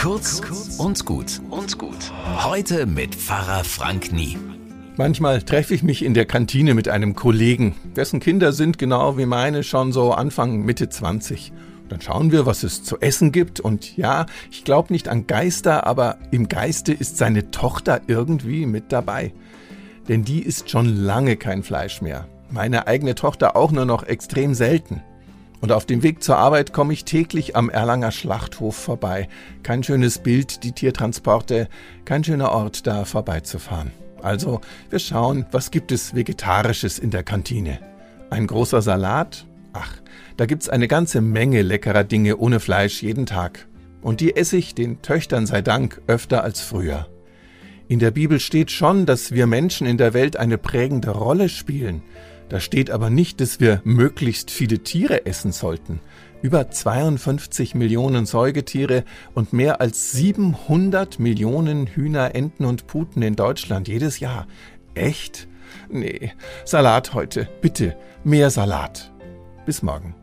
Kurz und gut und gut. Heute mit Pfarrer Frank Nie. Manchmal treffe ich mich in der Kantine mit einem Kollegen, dessen Kinder sind genau wie meine schon so Anfang Mitte 20. Dann schauen wir, was es zu essen gibt. Und ja, ich glaube nicht an Geister, aber im Geiste ist seine Tochter irgendwie mit dabei. Denn die isst schon lange kein Fleisch mehr. Meine eigene Tochter auch nur noch extrem selten. Und auf dem Weg zur Arbeit komme ich täglich am Erlanger Schlachthof vorbei. Kein schönes Bild, die Tiertransporte, kein schöner Ort, da vorbeizufahren. Also, wir schauen, was gibt es Vegetarisches in der Kantine? Ein großer Salat? Ach, da gibt's eine ganze Menge leckerer Dinge ohne Fleisch jeden Tag. Und die esse ich den Töchtern sei Dank öfter als früher. In der Bibel steht schon, dass wir Menschen in der Welt eine prägende Rolle spielen. Da steht aber nicht, dass wir möglichst viele Tiere essen sollten. Über 52 Millionen Säugetiere und mehr als 700 Millionen Hühner, Enten und Puten in Deutschland jedes Jahr. Echt? Nee, Salat heute. Bitte, mehr Salat. Bis morgen.